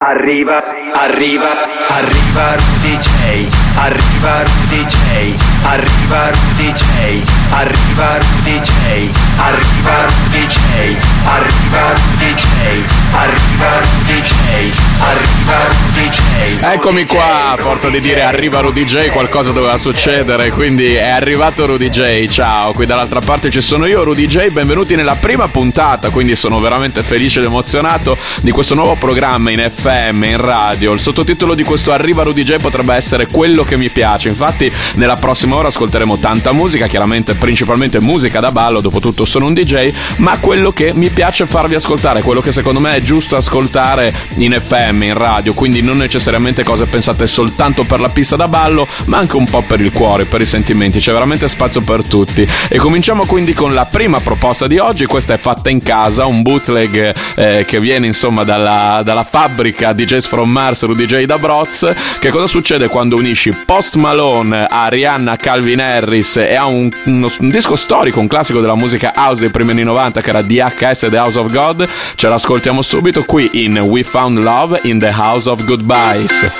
Arriva, arriva, arriva un DJ, arriva un DJ, arriva un DJ arriva Rudy J, arriva Rudy J, arriva Rudy J, arriva Rudy J, arriva Rudy J. Eccomi qua, a forza di dire arriva Rudy J, qualcosa doveva succedere, quindi è arrivato Rudy J. Ciao, qui dall'altra parte ci sono io, Rudy J, benvenuti nella prima puntata, quindi sono veramente felice ed emozionato di questo nuovo programma in FM in radio. Il sottotitolo di questo Arriva Rudy J potrebbe essere quello che mi piace. Infatti, nella prossima ora ascolteremo tanta musica, chiaramente principalmente musica da ballo, dopotutto sono un DJ, ma quello che mi piace farvi ascoltare, quello che secondo me è giusto ascoltare in FM, in radio, quindi non necessariamente cose pensate soltanto per la pista da ballo, ma anche un po' per il cuore, per i sentimenti. C'è veramente spazio per tutti. E cominciamo quindi con la prima proposta di oggi. Questa è fatta in casa, un bootleg eh, che viene insomma dalla, dalla fabbrica DJs from Mars, Rudy J da Broz. Che cosa succede quando unisci Post Malone a Rihanna Calvin Harris e a un, uno, un disco storico, un classico della musica house dei primi anni 90 che era DHS The House of God? Ce l'ascoltiamo subito qui in We Found Love in the House of Goodbyes.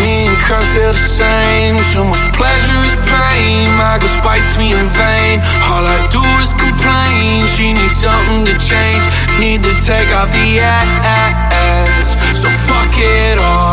Me and Kurt feel the same. Too much pleasure is pain. My girl spites me in vain. All I do is complain. She needs something to change. Need to take off the ass. So fuck it all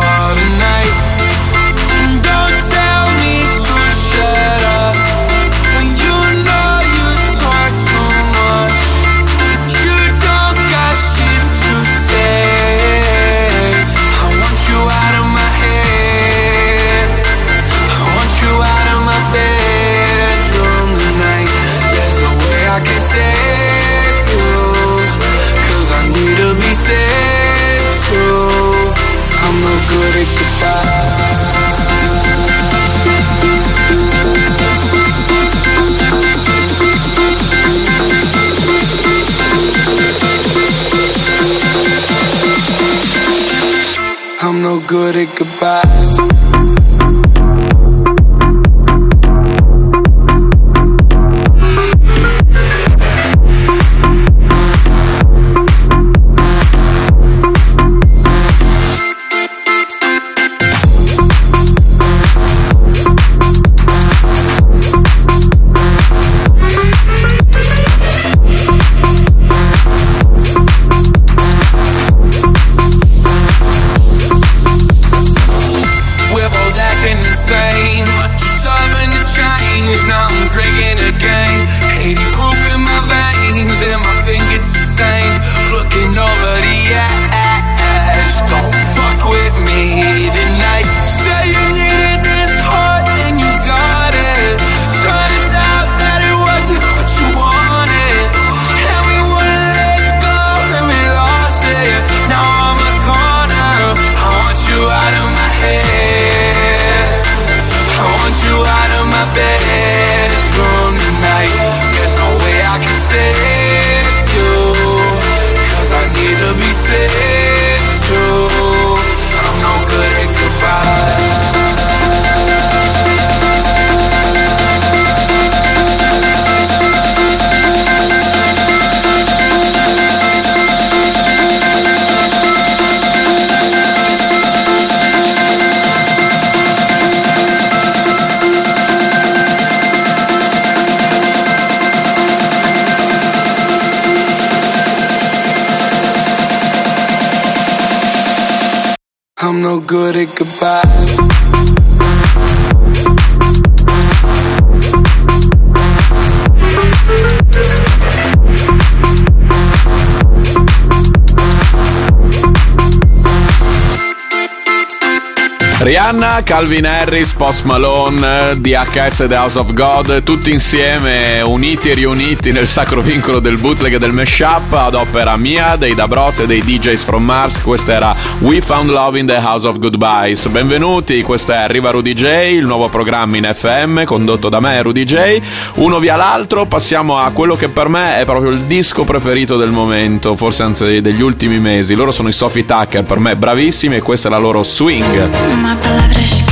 Rihanna, Calvin Harris, Post Malone, DHS The House of God, tutti insieme, uniti e riuniti nel sacro vincolo del bootleg e del mashup ad opera mia, dei Dabroz e dei DJs from Mars. Questa era We Found Love in the House of Goodbyes. Benvenuti, questa è Arriva Rudy J, il nuovo programma in FM condotto da me, Rudy J. Uno via l'altro, passiamo a quello che per me è proprio il disco preferito del momento, forse anzi degli ultimi mesi. Loro sono i Sophie Tucker, per me bravissimi e questa è la loro swing. palabras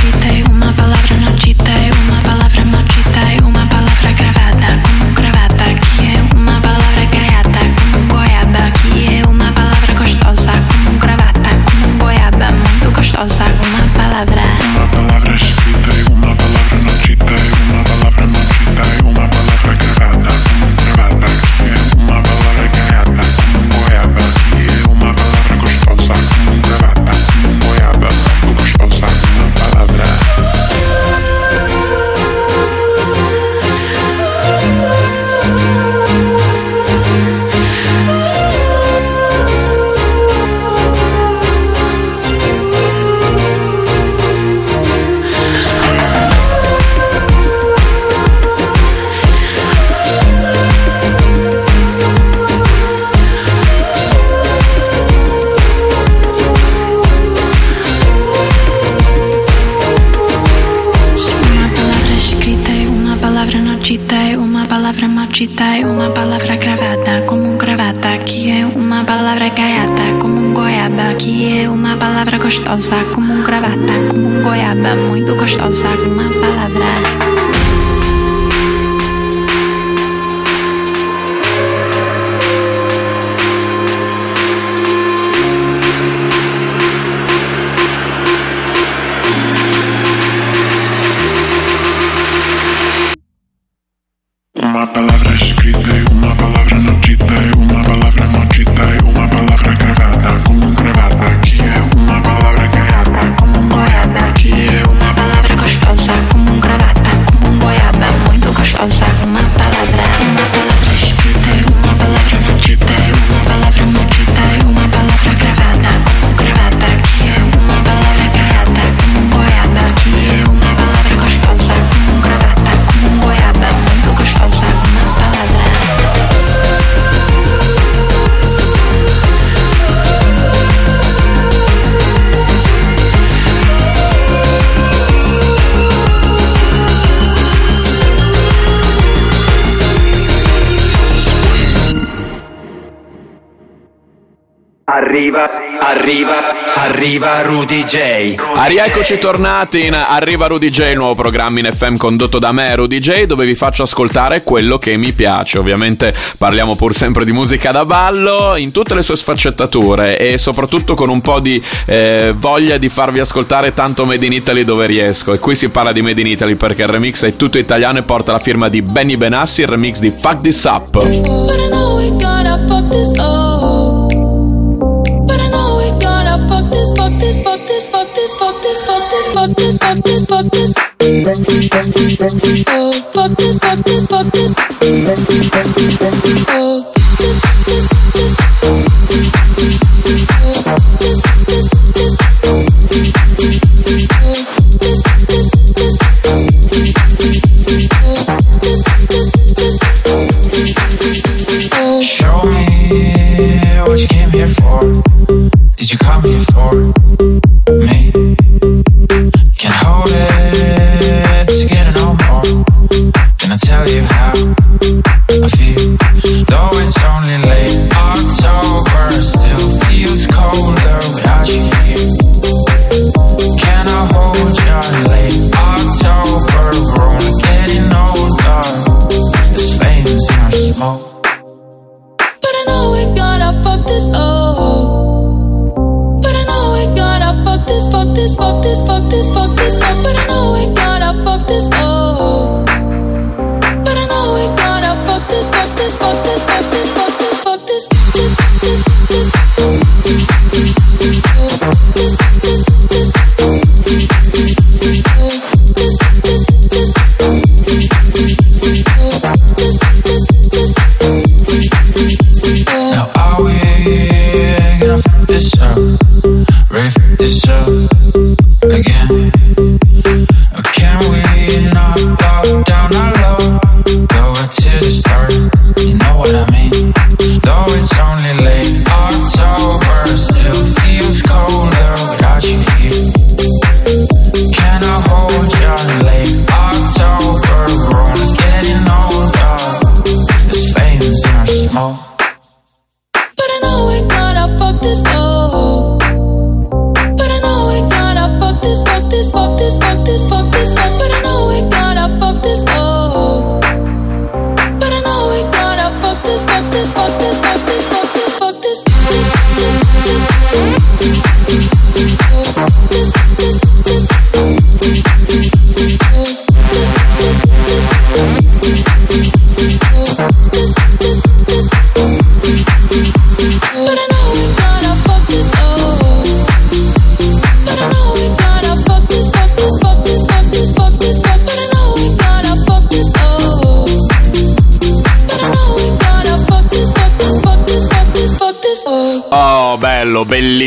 Arriva Rudy J. Arieccoci tornati in Arriva Rudy J, il nuovo programma in FM condotto da me, Rudy J, dove vi faccio ascoltare quello che mi piace. Ovviamente parliamo pur sempre di musica da ballo in tutte le sue sfaccettature e soprattutto con un po' di eh, voglia di farvi ascoltare tanto Made in Italy dove riesco. E qui si parla di Made in Italy perché il remix è tutto italiano e porta la firma di Benny Benassi, il remix di Fuck This Up. But I know we gotta fuck this up. this, fuck this, fuck this, fuck this, fuck this, fuck this. Oh, fuck this, fuck this, fuck this. this this up again. Can we not down?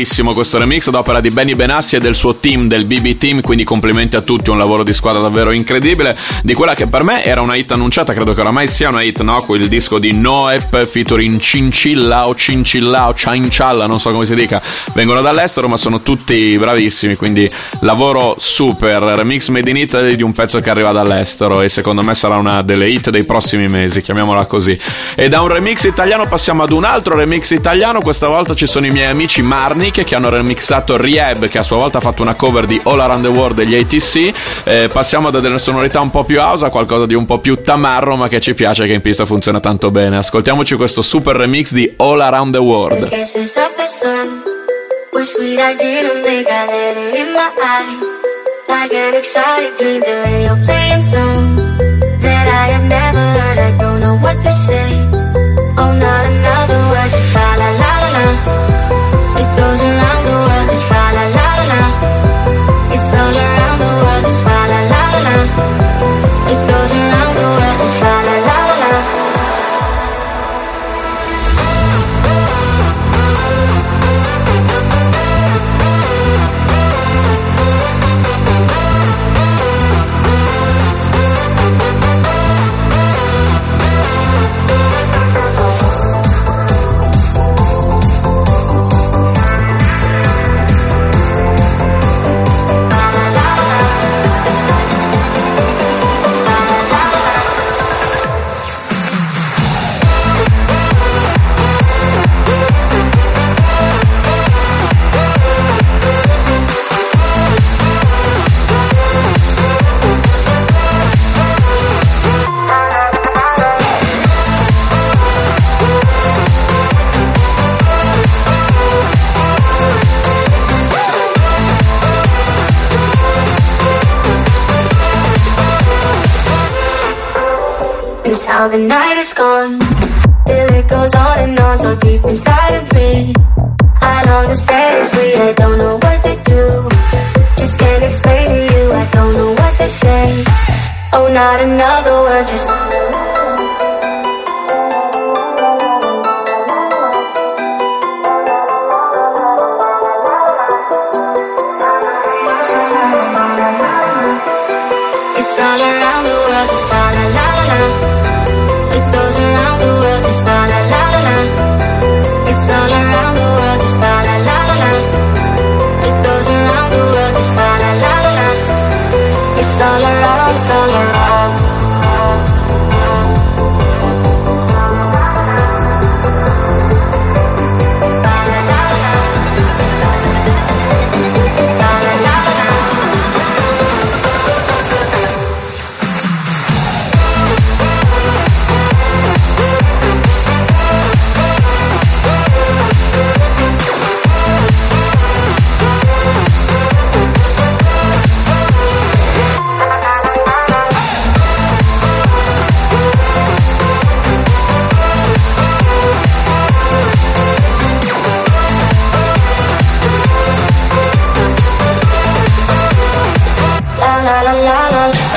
Bellissimo questo remix ad opera di Benny Benassi e del suo team, del BB Team, quindi complimenti a tutti, un lavoro di squadra davvero incredibile, di quella che per me era una hit annunciata, credo che oramai sia una hit, no? Il disco di Noep featuring Cincilla o Cincilla o Ciancialla, non so come si dica, vengono dall'estero ma sono tutti bravissimi, quindi lavoro super, remix made in Italy di un pezzo che arriva dall'estero e secondo me sarà una delle hit dei prossimi mesi, chiamiamola così. E da un remix italiano passiamo ad un altro remix italiano, questa volta ci sono i miei amici Marnik che hanno remixato Rehab che a sua volta ha fatto una cover di All Around the World degli ATC. Eh, passiamo da delle sonorità un po' più house a qualcosa di un po' più tamarro ma che ci piace che in pista funziona tanto bene. Ascoltiamoci questo super remix di All Around the World. The How the night is gone. Till it goes on and on, so deep inside of me. I long to set it free. I don't know what to do. Just can't explain to you. I don't know what to say. Oh, not another word, just.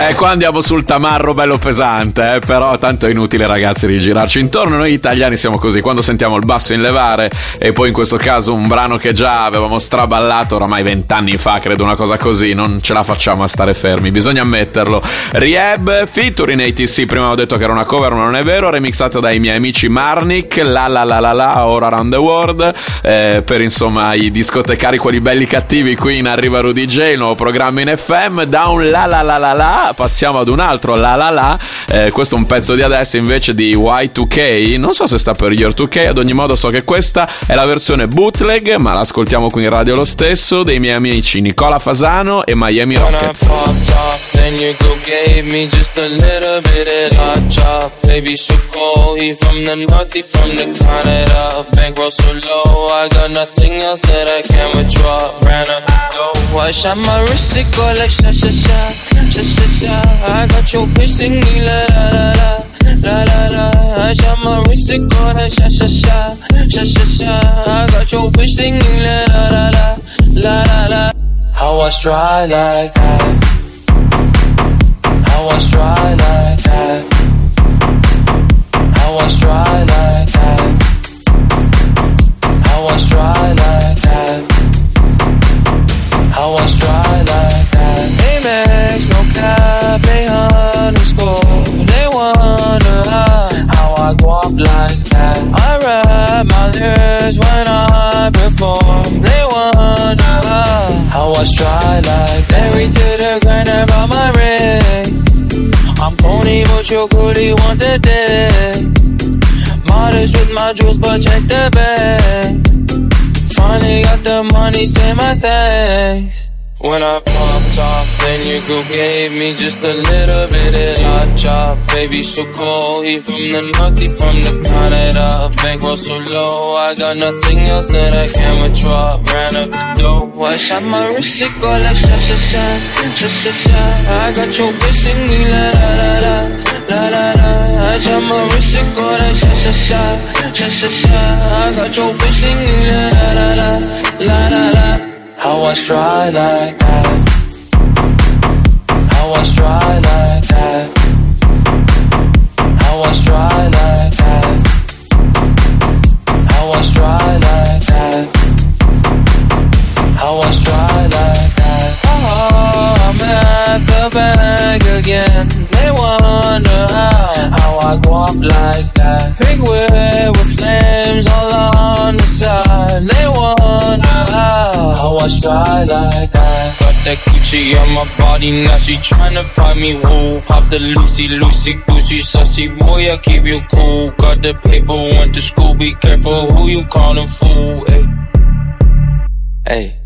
La. E qua andiamo sul tamarro bello pesante, eh, però tanto è inutile ragazzi rigirarci intorno, noi italiani siamo così, quando sentiamo il basso in levare e poi in questo caso un brano che già avevamo straballato oramai vent'anni fa, credo una cosa così, non ce la facciamo a stare fermi, bisogna ammetterlo. Rehab, featuring ATC, prima avevo detto che era una cover ma non è vero, remixata dai miei amici Marnik, la la la la la, All Around the World, eh, per insomma i discotecari, quelli belli cattivi, qui in Arriva Rudy J, il nuovo programma in FM, da un la la la la la passiamo ad un altro la la la eh, questo è un pezzo di adesso invece di Y2K non so se sta per Year 2K ad ogni modo so che questa è la versione bootleg ma l'ascoltiamo qui in radio lo stesso dei miei amici Nicola Fasano e Miami When I Rocket popped off, then your girl gave me just a little bit of hot chop. Baby, so cold, he from the north, he from the Canada. Bankroll so low, I got nothing else that I can withdraw. Ran up the dough, I shot my wrist, it go like sha sha sha, sha sha sha. I got your bitch singing la la la la. La la la, I shot my wrist, it go like sha sha sha, sha sha sha. I got your bitch singing la la la la, la la la. How I stride like that. How I stride like that. How I stride like but your want the dick. Modest with my jewels, but check the bag. Finally got the money, say my thanks. When I popped off, then your girl gave me just a little bit of hot chop. Baby, so cold, he from the north, he from the Canada. Bankroll so low, I got nothing else that I can withdraw. Ran up the dough, I shot my wrist, it go like sha sha sha, sha sha sha. I got your bitch singing la la la la. La la la, I shot my wrist, it go like sha sha sha, sha sha sha. I got your bitch singing la la la, la la la. How I try like that. How I try like that. How I try like that. How I try like the again. They wonder how, how I go like that. Pink whip with flames all on the side. They wonder how, how I try like that. Got that Gucci on my body, now she tryna find me woo. Pop the Lucy, Lucy, Goosey, sussy boy, I keep you cool. Got the paper, went to school, be careful who you callin' fool. Hey, hey.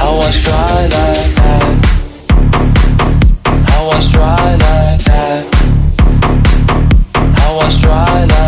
How I try like that. How I try like that. How I try like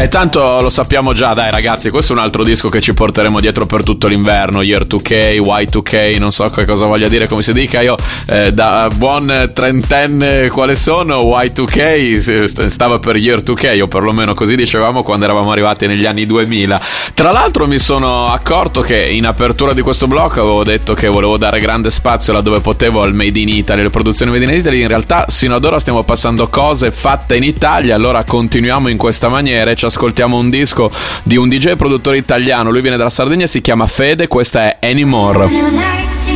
E tanto lo sappiamo già, dai ragazzi, questo è un altro disco che ci porteremo dietro per tutto l'inverno, Year 2K, Y2K, non so che cosa voglia dire, come si dica, io eh, da buon trentenne quale sono, Y2K st- stava per Year 2K, o perlomeno così dicevamo quando eravamo arrivati negli anni 2000. Tra l'altro mi sono accorto che in apertura di questo blocco avevo detto che volevo dare grande spazio laddove potevo al Made in Italy, le produzioni Made in Italy, in realtà sino ad ora stiamo passando cose fatte in Italia, allora continuiamo in questa maniera e ci ascoltiamo un disco di un DJ produttore italiano, lui viene dalla Sardegna, si chiama Fede, questa è Anymore.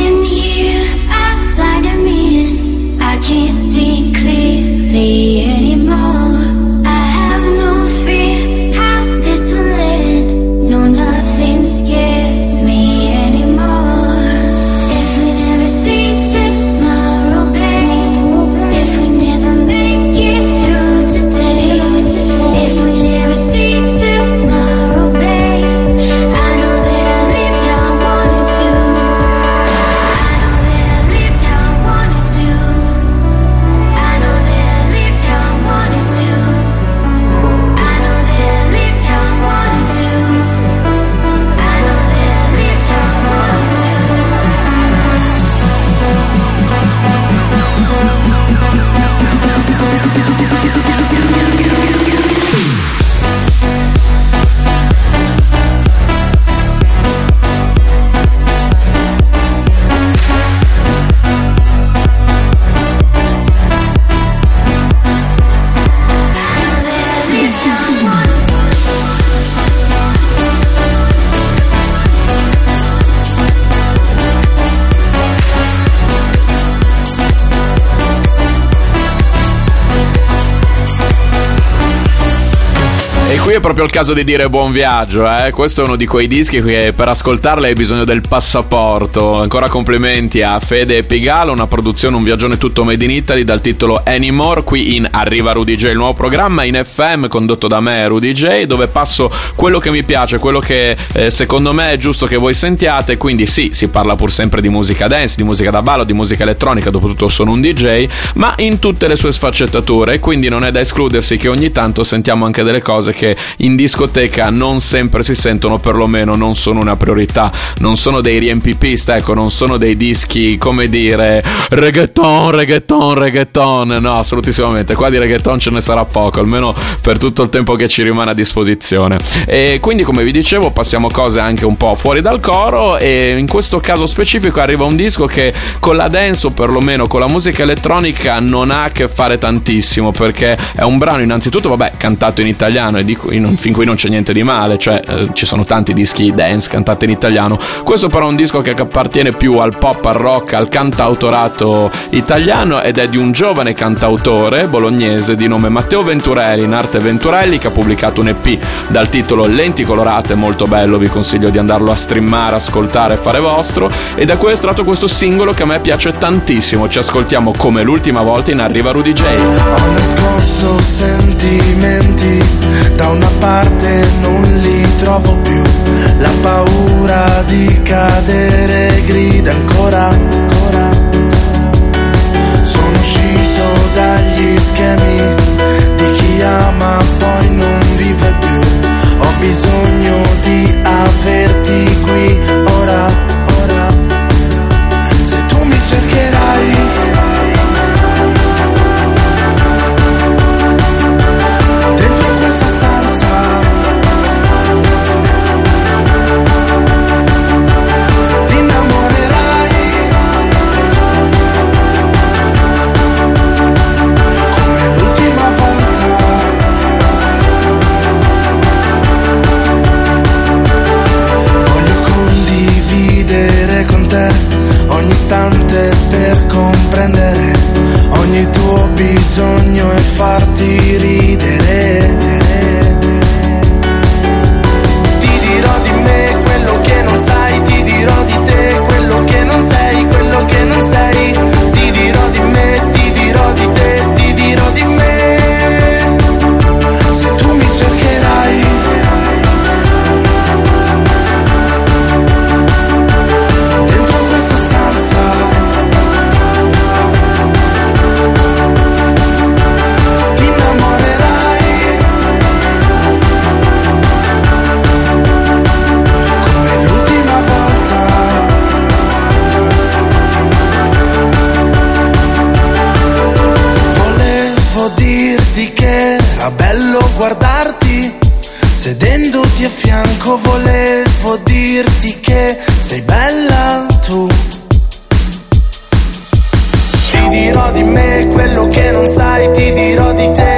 Proprio il caso di dire buon viaggio, eh? Questo è uno di quei dischi che per ascoltarli hai bisogno del passaporto. Ancora complimenti a Fede e Pigalo, una produzione, un viaggione tutto made in Italy dal titolo Anymore, qui in Arriva Rudy J, il nuovo programma in FM condotto da me, Rudy J, dove passo quello che mi piace, quello che eh, secondo me è giusto che voi sentiate, quindi sì, si parla pur sempre di musica dance, di musica da ballo, di musica elettronica, dopotutto sono un DJ, ma in tutte le sue sfaccettature, quindi non è da escludersi che ogni tanto sentiamo anche delle cose che in discoteca non sempre si sentono, perlomeno non sono una priorità, non sono dei riempipista, ecco, non sono dei dischi, come dire, reggaeton, reggaeton, reggaeton, no, assolutissimamente, qua di reggaeton ce ne sarà poco, almeno per tutto il tempo che ci rimane a disposizione. E quindi, come vi dicevo, passiamo cose anche un po' fuori dal coro e in questo caso specifico arriva un disco che con la dance o perlomeno con la musica elettronica non ha a che fare tantissimo perché è un brano innanzitutto, vabbè, cantato in italiano e di cui non- fin qui non c'è niente di male, cioè eh, ci sono tanti dischi dance cantati in italiano. Questo però è un disco che appartiene più al pop, al rock, al cantautorato italiano ed è di un giovane cantautore bolognese di nome Matteo Venturelli, in arte Venturelli, che ha pubblicato un EP dal titolo Lenti colorate, molto bello, vi consiglio di andarlo a streamare, ascoltare fare vostro. E da cui è estratto questo singolo che a me piace tantissimo. Ci ascoltiamo come l'ultima volta in Arriva Rudy J. Ho nascosto sentimenti, da una parte non li trovo più. La paura di cadere grida ancora, ancora. Sono uscito dagli schemi di chi ama poi non vive più. Ho bisogno di averti qui a fianco. Volevo dirti che sei bella tu. Ti dirò di me quello che non sai, ti dirò di te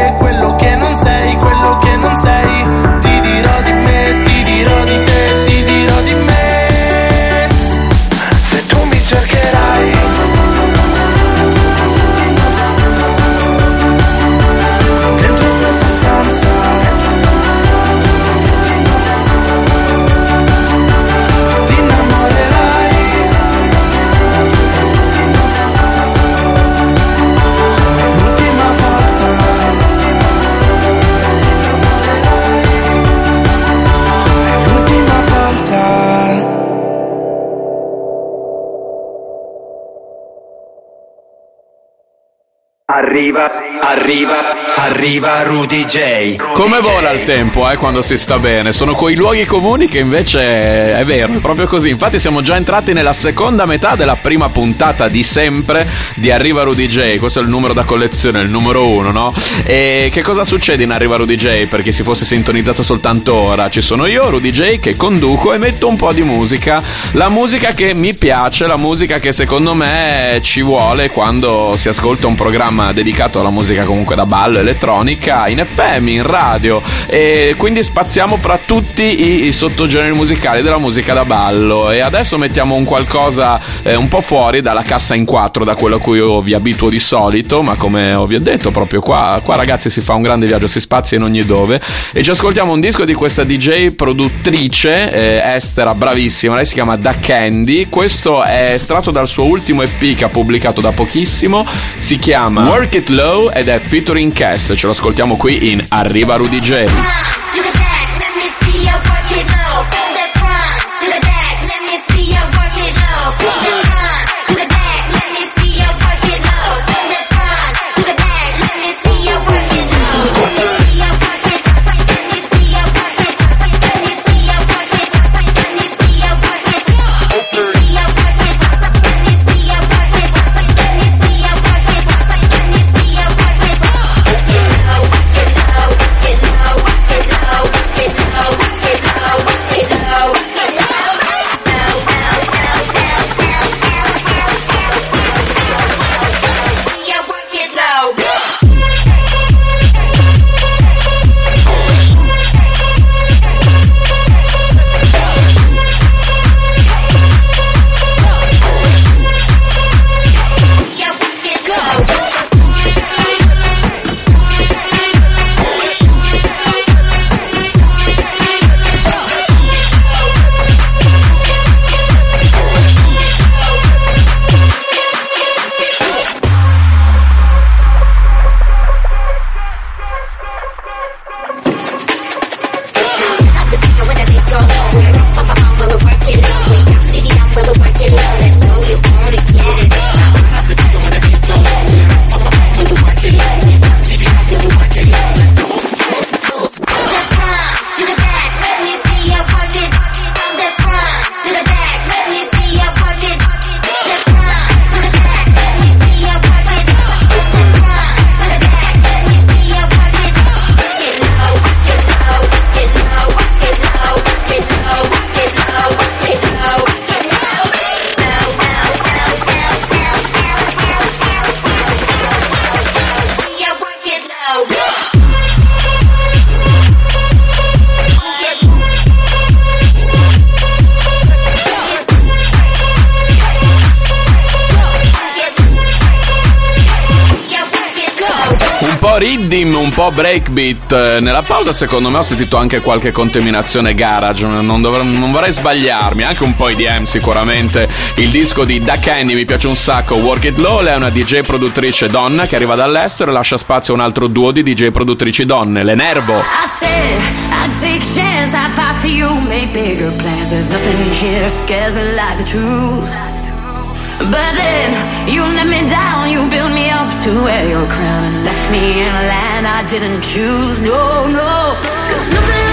Arriva, arriva, arriva Rudy J. Come vola il tempo, eh, quando si sta bene. Sono quei luoghi comuni che invece è vero, è proprio così. Infatti siamo già entrati nella seconda metà della prima puntata di sempre di Arriva Rudy J. Questo è il numero da collezione, il numero uno, no? E che cosa succede in Arriva Rudy J? Per chi si fosse sintonizzato soltanto ora, ci sono io, Rudy J, che conduco e metto un po' di musica. La musica che mi piace, la musica che secondo me ci vuole quando si ascolta un programma dedicato alla musica comunque da ballo, elettronica, in FM, in radio. E quindi spaziamo fra tutti i, i sottogeneri musicali della musica da ballo. E adesso mettiamo un qualcosa eh, un po' fuori dalla cassa in quattro, da quello a cui io vi abituo di solito, ma come vi ho detto proprio qua, qua ragazzi si fa un grande viaggio, si spazia in ogni dove. E ci ascoltiamo un disco di questa DJ produttrice eh, estera, bravissima, lei si chiama Da Candy. Questo è estratto dal suo ultimo EP che ha pubblicato da pochissimo, si chiama Work It Low ed è featuring Ce lo ascoltiamo qui in Arriva Rudy J. breakbeat. Eh, Nella pausa, secondo me, ho sentito anche qualche contaminazione garage. Non, dovr- non vorrei sbagliarmi. Anche un po' IDM, sicuramente. Il disco di Da Candy mi piace un sacco. Work It Low. Lei è una DJ produttrice donna che arriva dall'estero e lascia spazio a un altro duo di DJ produttrici donne, le Nervo. I said I'd take chance, I'd fight for you, make bigger plans. There's nothing here scares me like the truth. But then you let me down, you built me up to wear your crown and left me in a land I didn't choose. No, no, cause nothing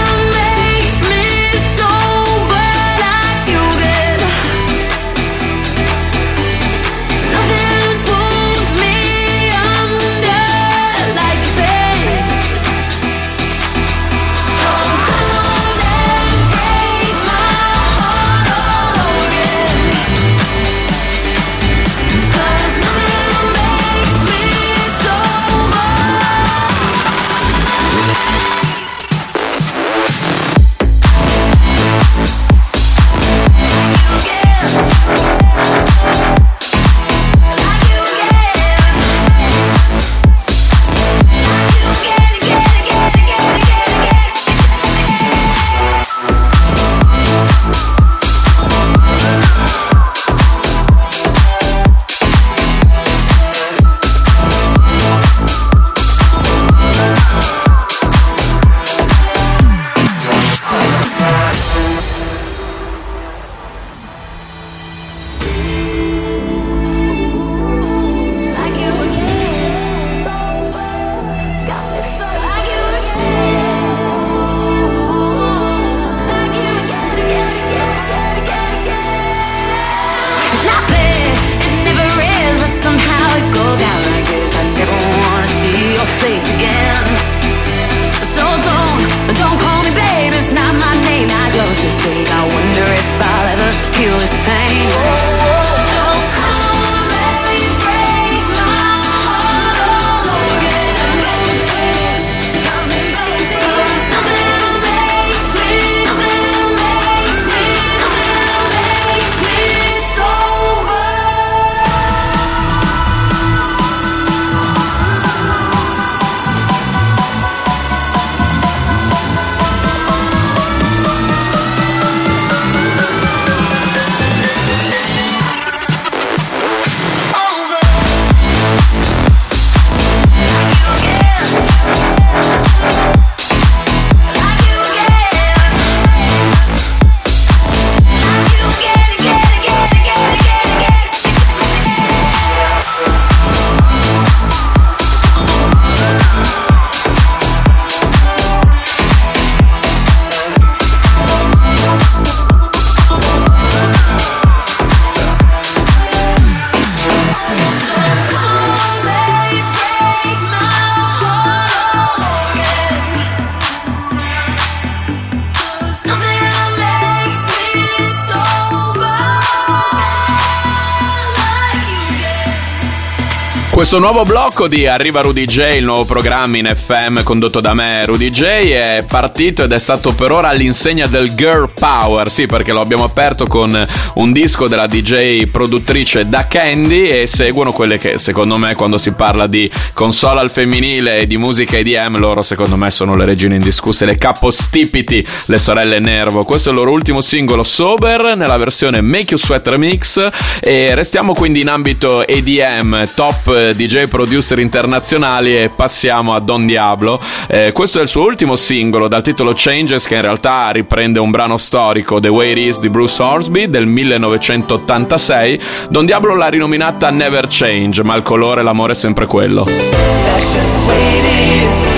Questo nuovo blocco di Arriva Rudy J, il nuovo programma in FM condotto da me, Rudy J, è partito ed è stato per ora all'insegna del Girl Power. Sì, perché lo abbiamo aperto con un disco della DJ produttrice Da Candy e seguono quelle che secondo me quando si parla di console al femminile e di musica EDM, loro secondo me sono le regine indiscusse, le capostipiti, le sorelle Nervo. Questo è il loro ultimo singolo Sober nella versione Make You Sweat Remix e restiamo quindi in ambito EDM, top DJ producer internazionali e passiamo a Don Diablo. Eh, questo è il suo ultimo singolo dal titolo Changes che in realtà riprende un brano storico, The Way It Is di Bruce Horsby del 1986. Don Diablo l'ha rinominata Never Change, ma il colore e l'amore è sempre quello. That's just the way it is.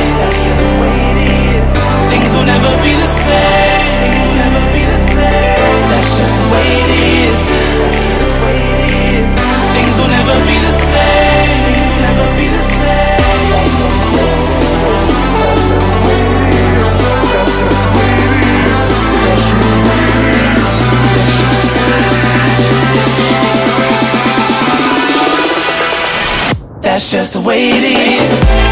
Things will never be the same. Just the way it is.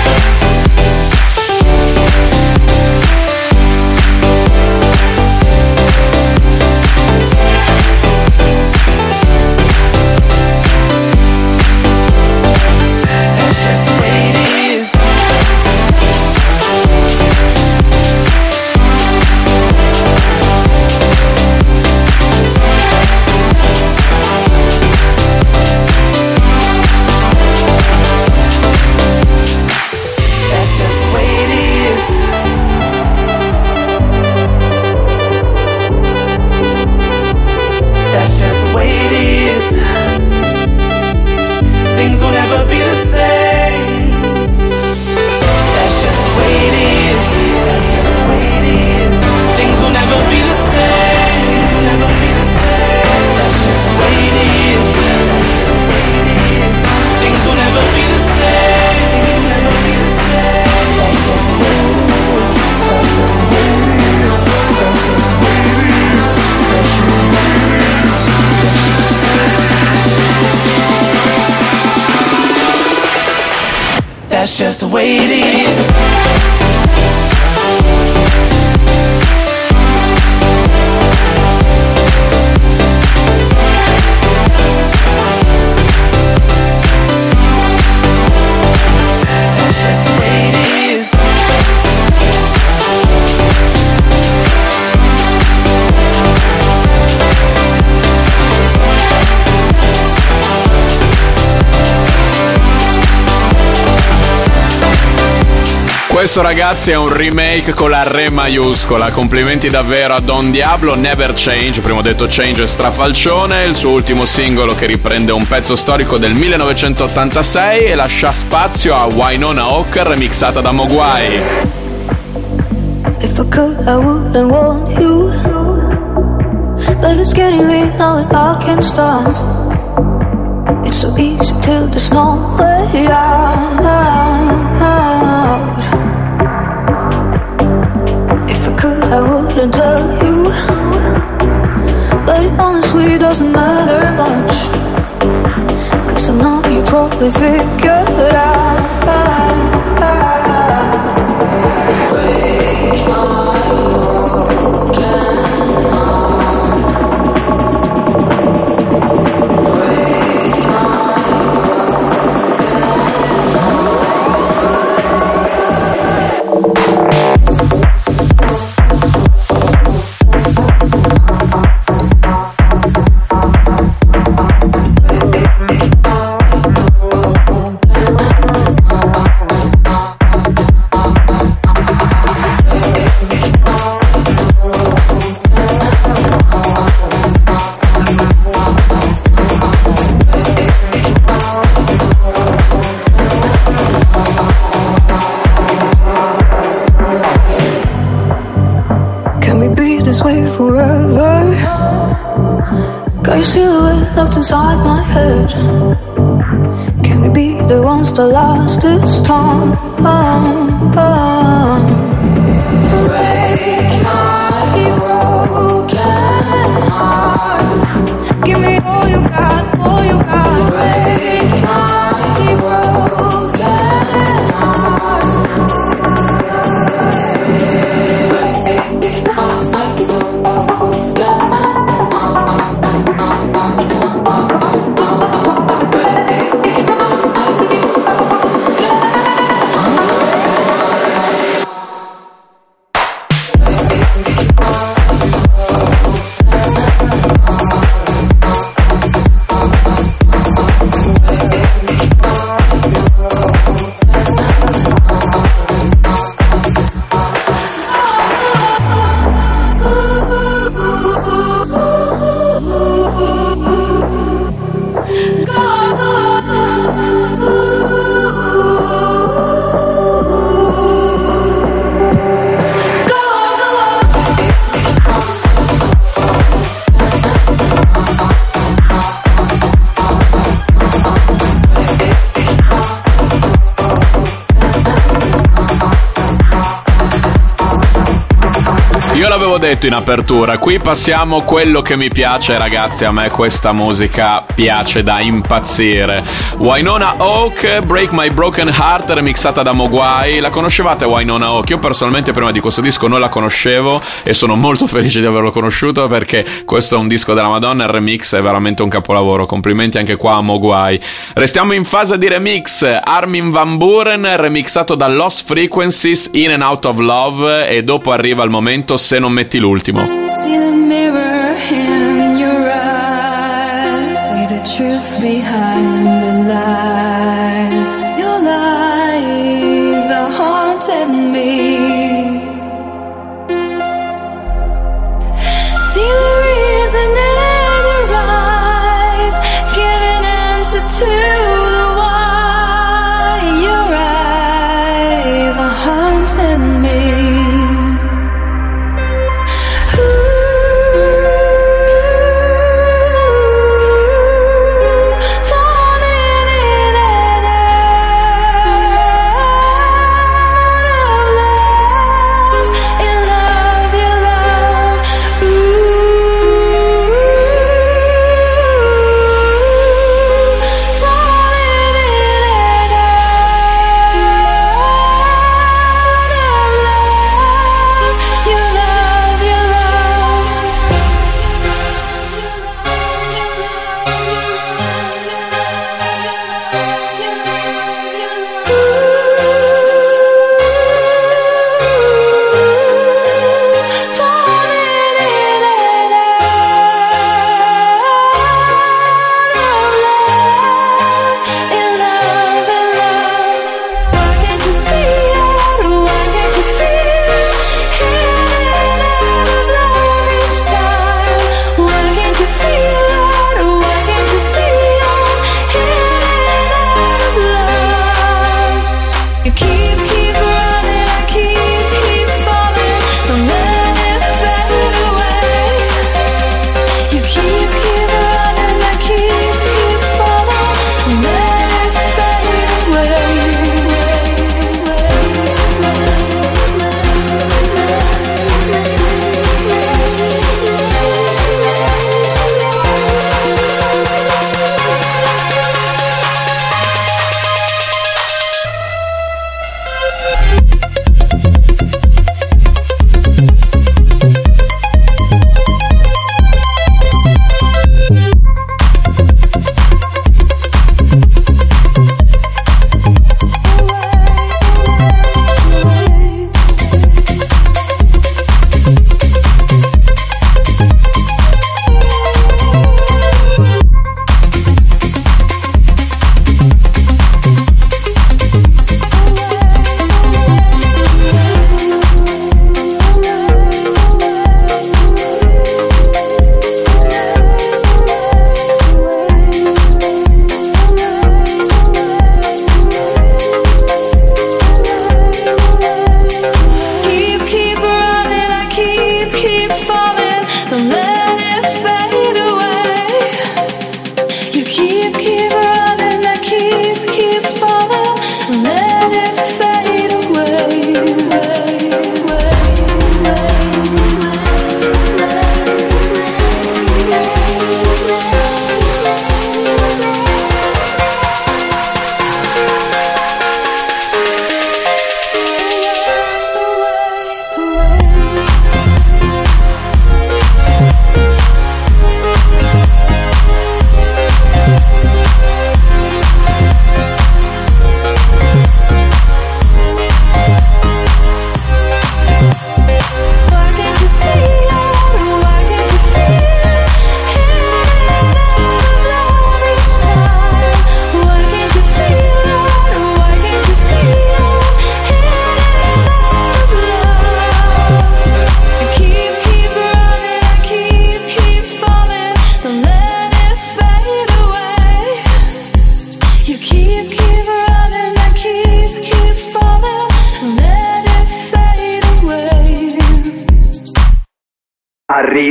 Questo ragazzi è un remake con la re maiuscola. Complimenti davvero a Don Diablo, Never Change, prima detto Change strafalcione, il suo ultimo singolo che riprende un pezzo storico del 1986 e lascia spazio a Winona Hawker remixata da Mogwai. If I could, I wouldn't want you. But it's getting late now and I can't stop. It's so easy till there's no way out. I wouldn't tell you. But it honestly doesn't matter much. Cause I know you probably figured out. Your silhouette locked inside my head. Can we be the ones that last this time? Break my broken heart. L'avevo detto in apertura, qui passiamo quello che mi piace, ragazzi. A me questa musica piace da impazzire. Wynonna Oak, Break My Broken Heart, remixata da Mogwai. La conoscevate Wynonna Oak? Io personalmente prima di questo disco non la conoscevo e sono molto felice di averlo conosciuto perché questo è un disco della Madonna. Il remix è veramente un capolavoro. Complimenti anche qua a Mogwai. Restiamo in fase di remix. Armin Van Buren, remixato da Lost Frequencies, In and Out of Love. E dopo arriva il momento se non metti l'ultimo. See the mirror in your eyes. See the truth behind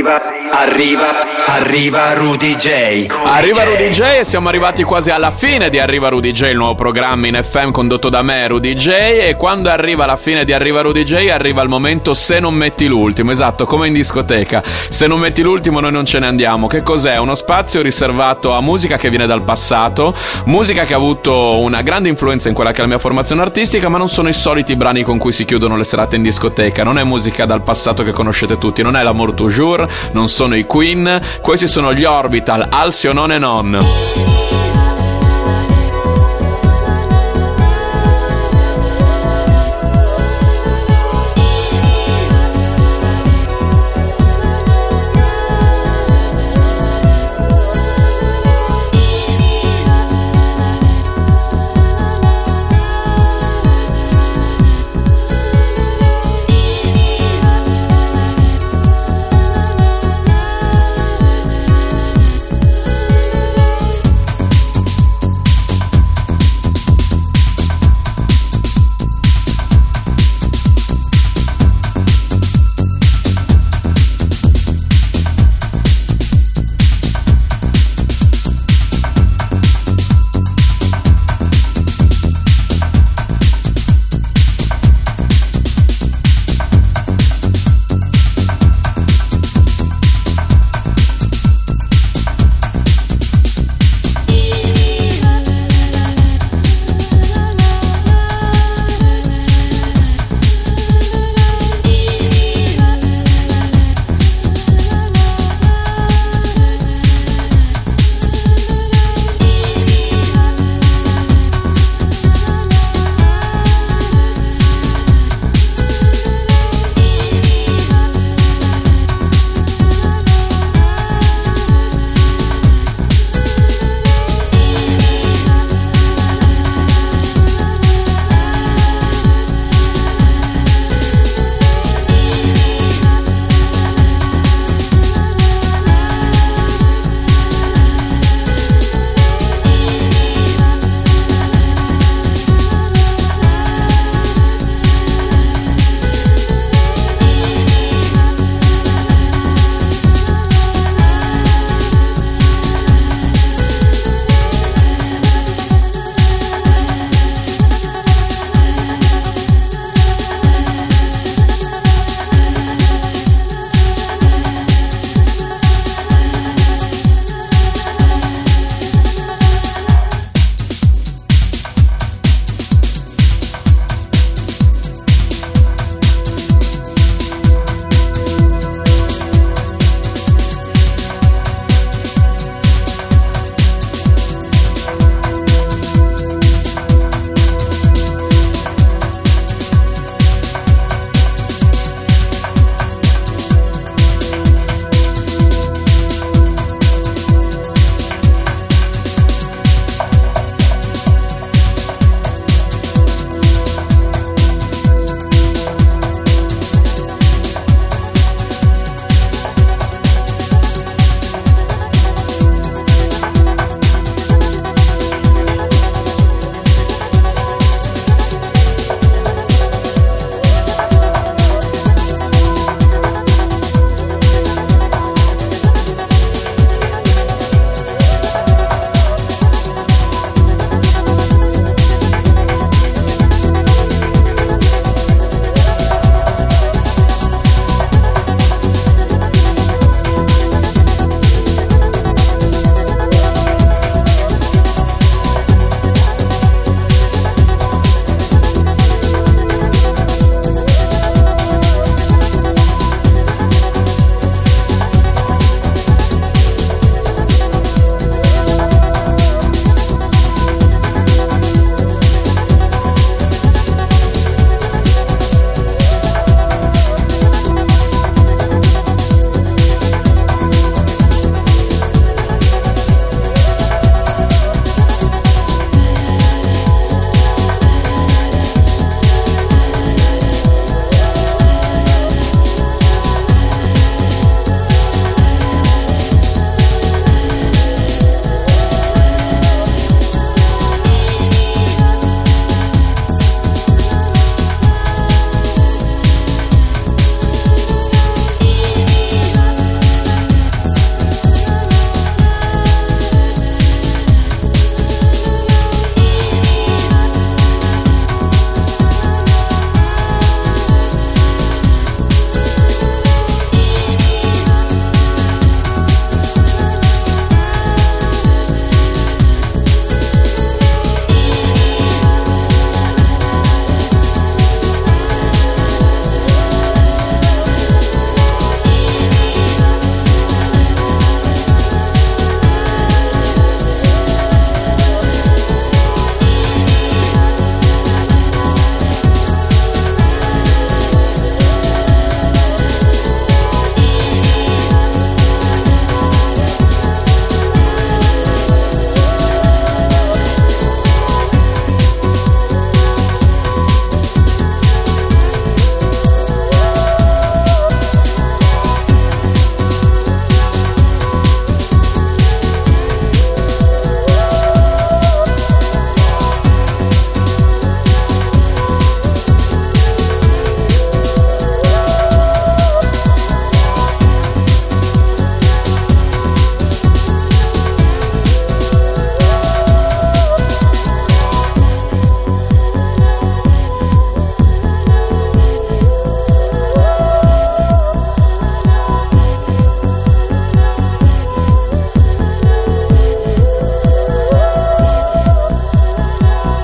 Arriva, arriva, arriva Rudy J. Arriva Rudy J e siamo arrivati quasi alla fine di Arriva Rudy J, il nuovo programma in FM condotto da me, Rudy J. E quando arriva la fine di Arriva Rudy J, arriva il momento se non metti l'ultimo, esatto, come in discoteca. Se non metti l'ultimo, noi non ce ne andiamo. Che cos'è? Uno spazio riservato a musica che viene dal passato, musica che ha avuto una grande influenza in quella che è la mia formazione artistica, ma non sono i soliti brani con cui si chiudono le serate in discoteca. Non è musica dal passato che conoscete tutti, non è l'Amour Toujours, non sono i Queen, questi sono gli Orbital, Alcyon on and on.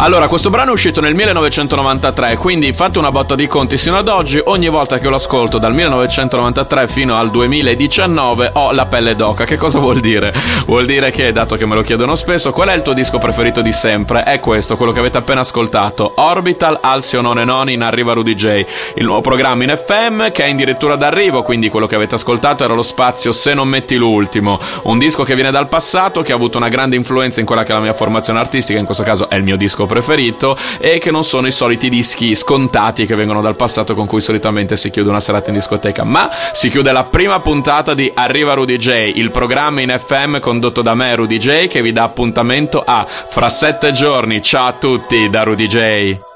Allora, questo brano è uscito nel 1993, quindi fate una botta di conti sino ad oggi, ogni volta che lo ascolto dal 1993 fino al 2019 ho la pelle d'oca. Che cosa vuol dire? Vuol dire che, dato che me lo chiedono spesso, qual è il tuo disco preferito di sempre? È questo, quello che avete appena ascoltato, Orbital Alcyon e Non in Arriva Rudy J, il nuovo programma in FM che è addirittura d'arrivo, quindi quello che avete ascoltato era lo spazio Se non metti l'ultimo, un disco che viene dal passato, che ha avuto una grande influenza in quella che è la mia formazione artistica, in questo caso è il mio disco preferito, e che non sono i soliti dischi scontati che vengono dal passato con cui solitamente si chiude una serata in discoteca, ma si chiude la prima puntata di Arriva Rudy J, il programma in FM condotto da me Rudy J che vi dà appuntamento a fra sette giorni. Ciao a tutti da Rudy J.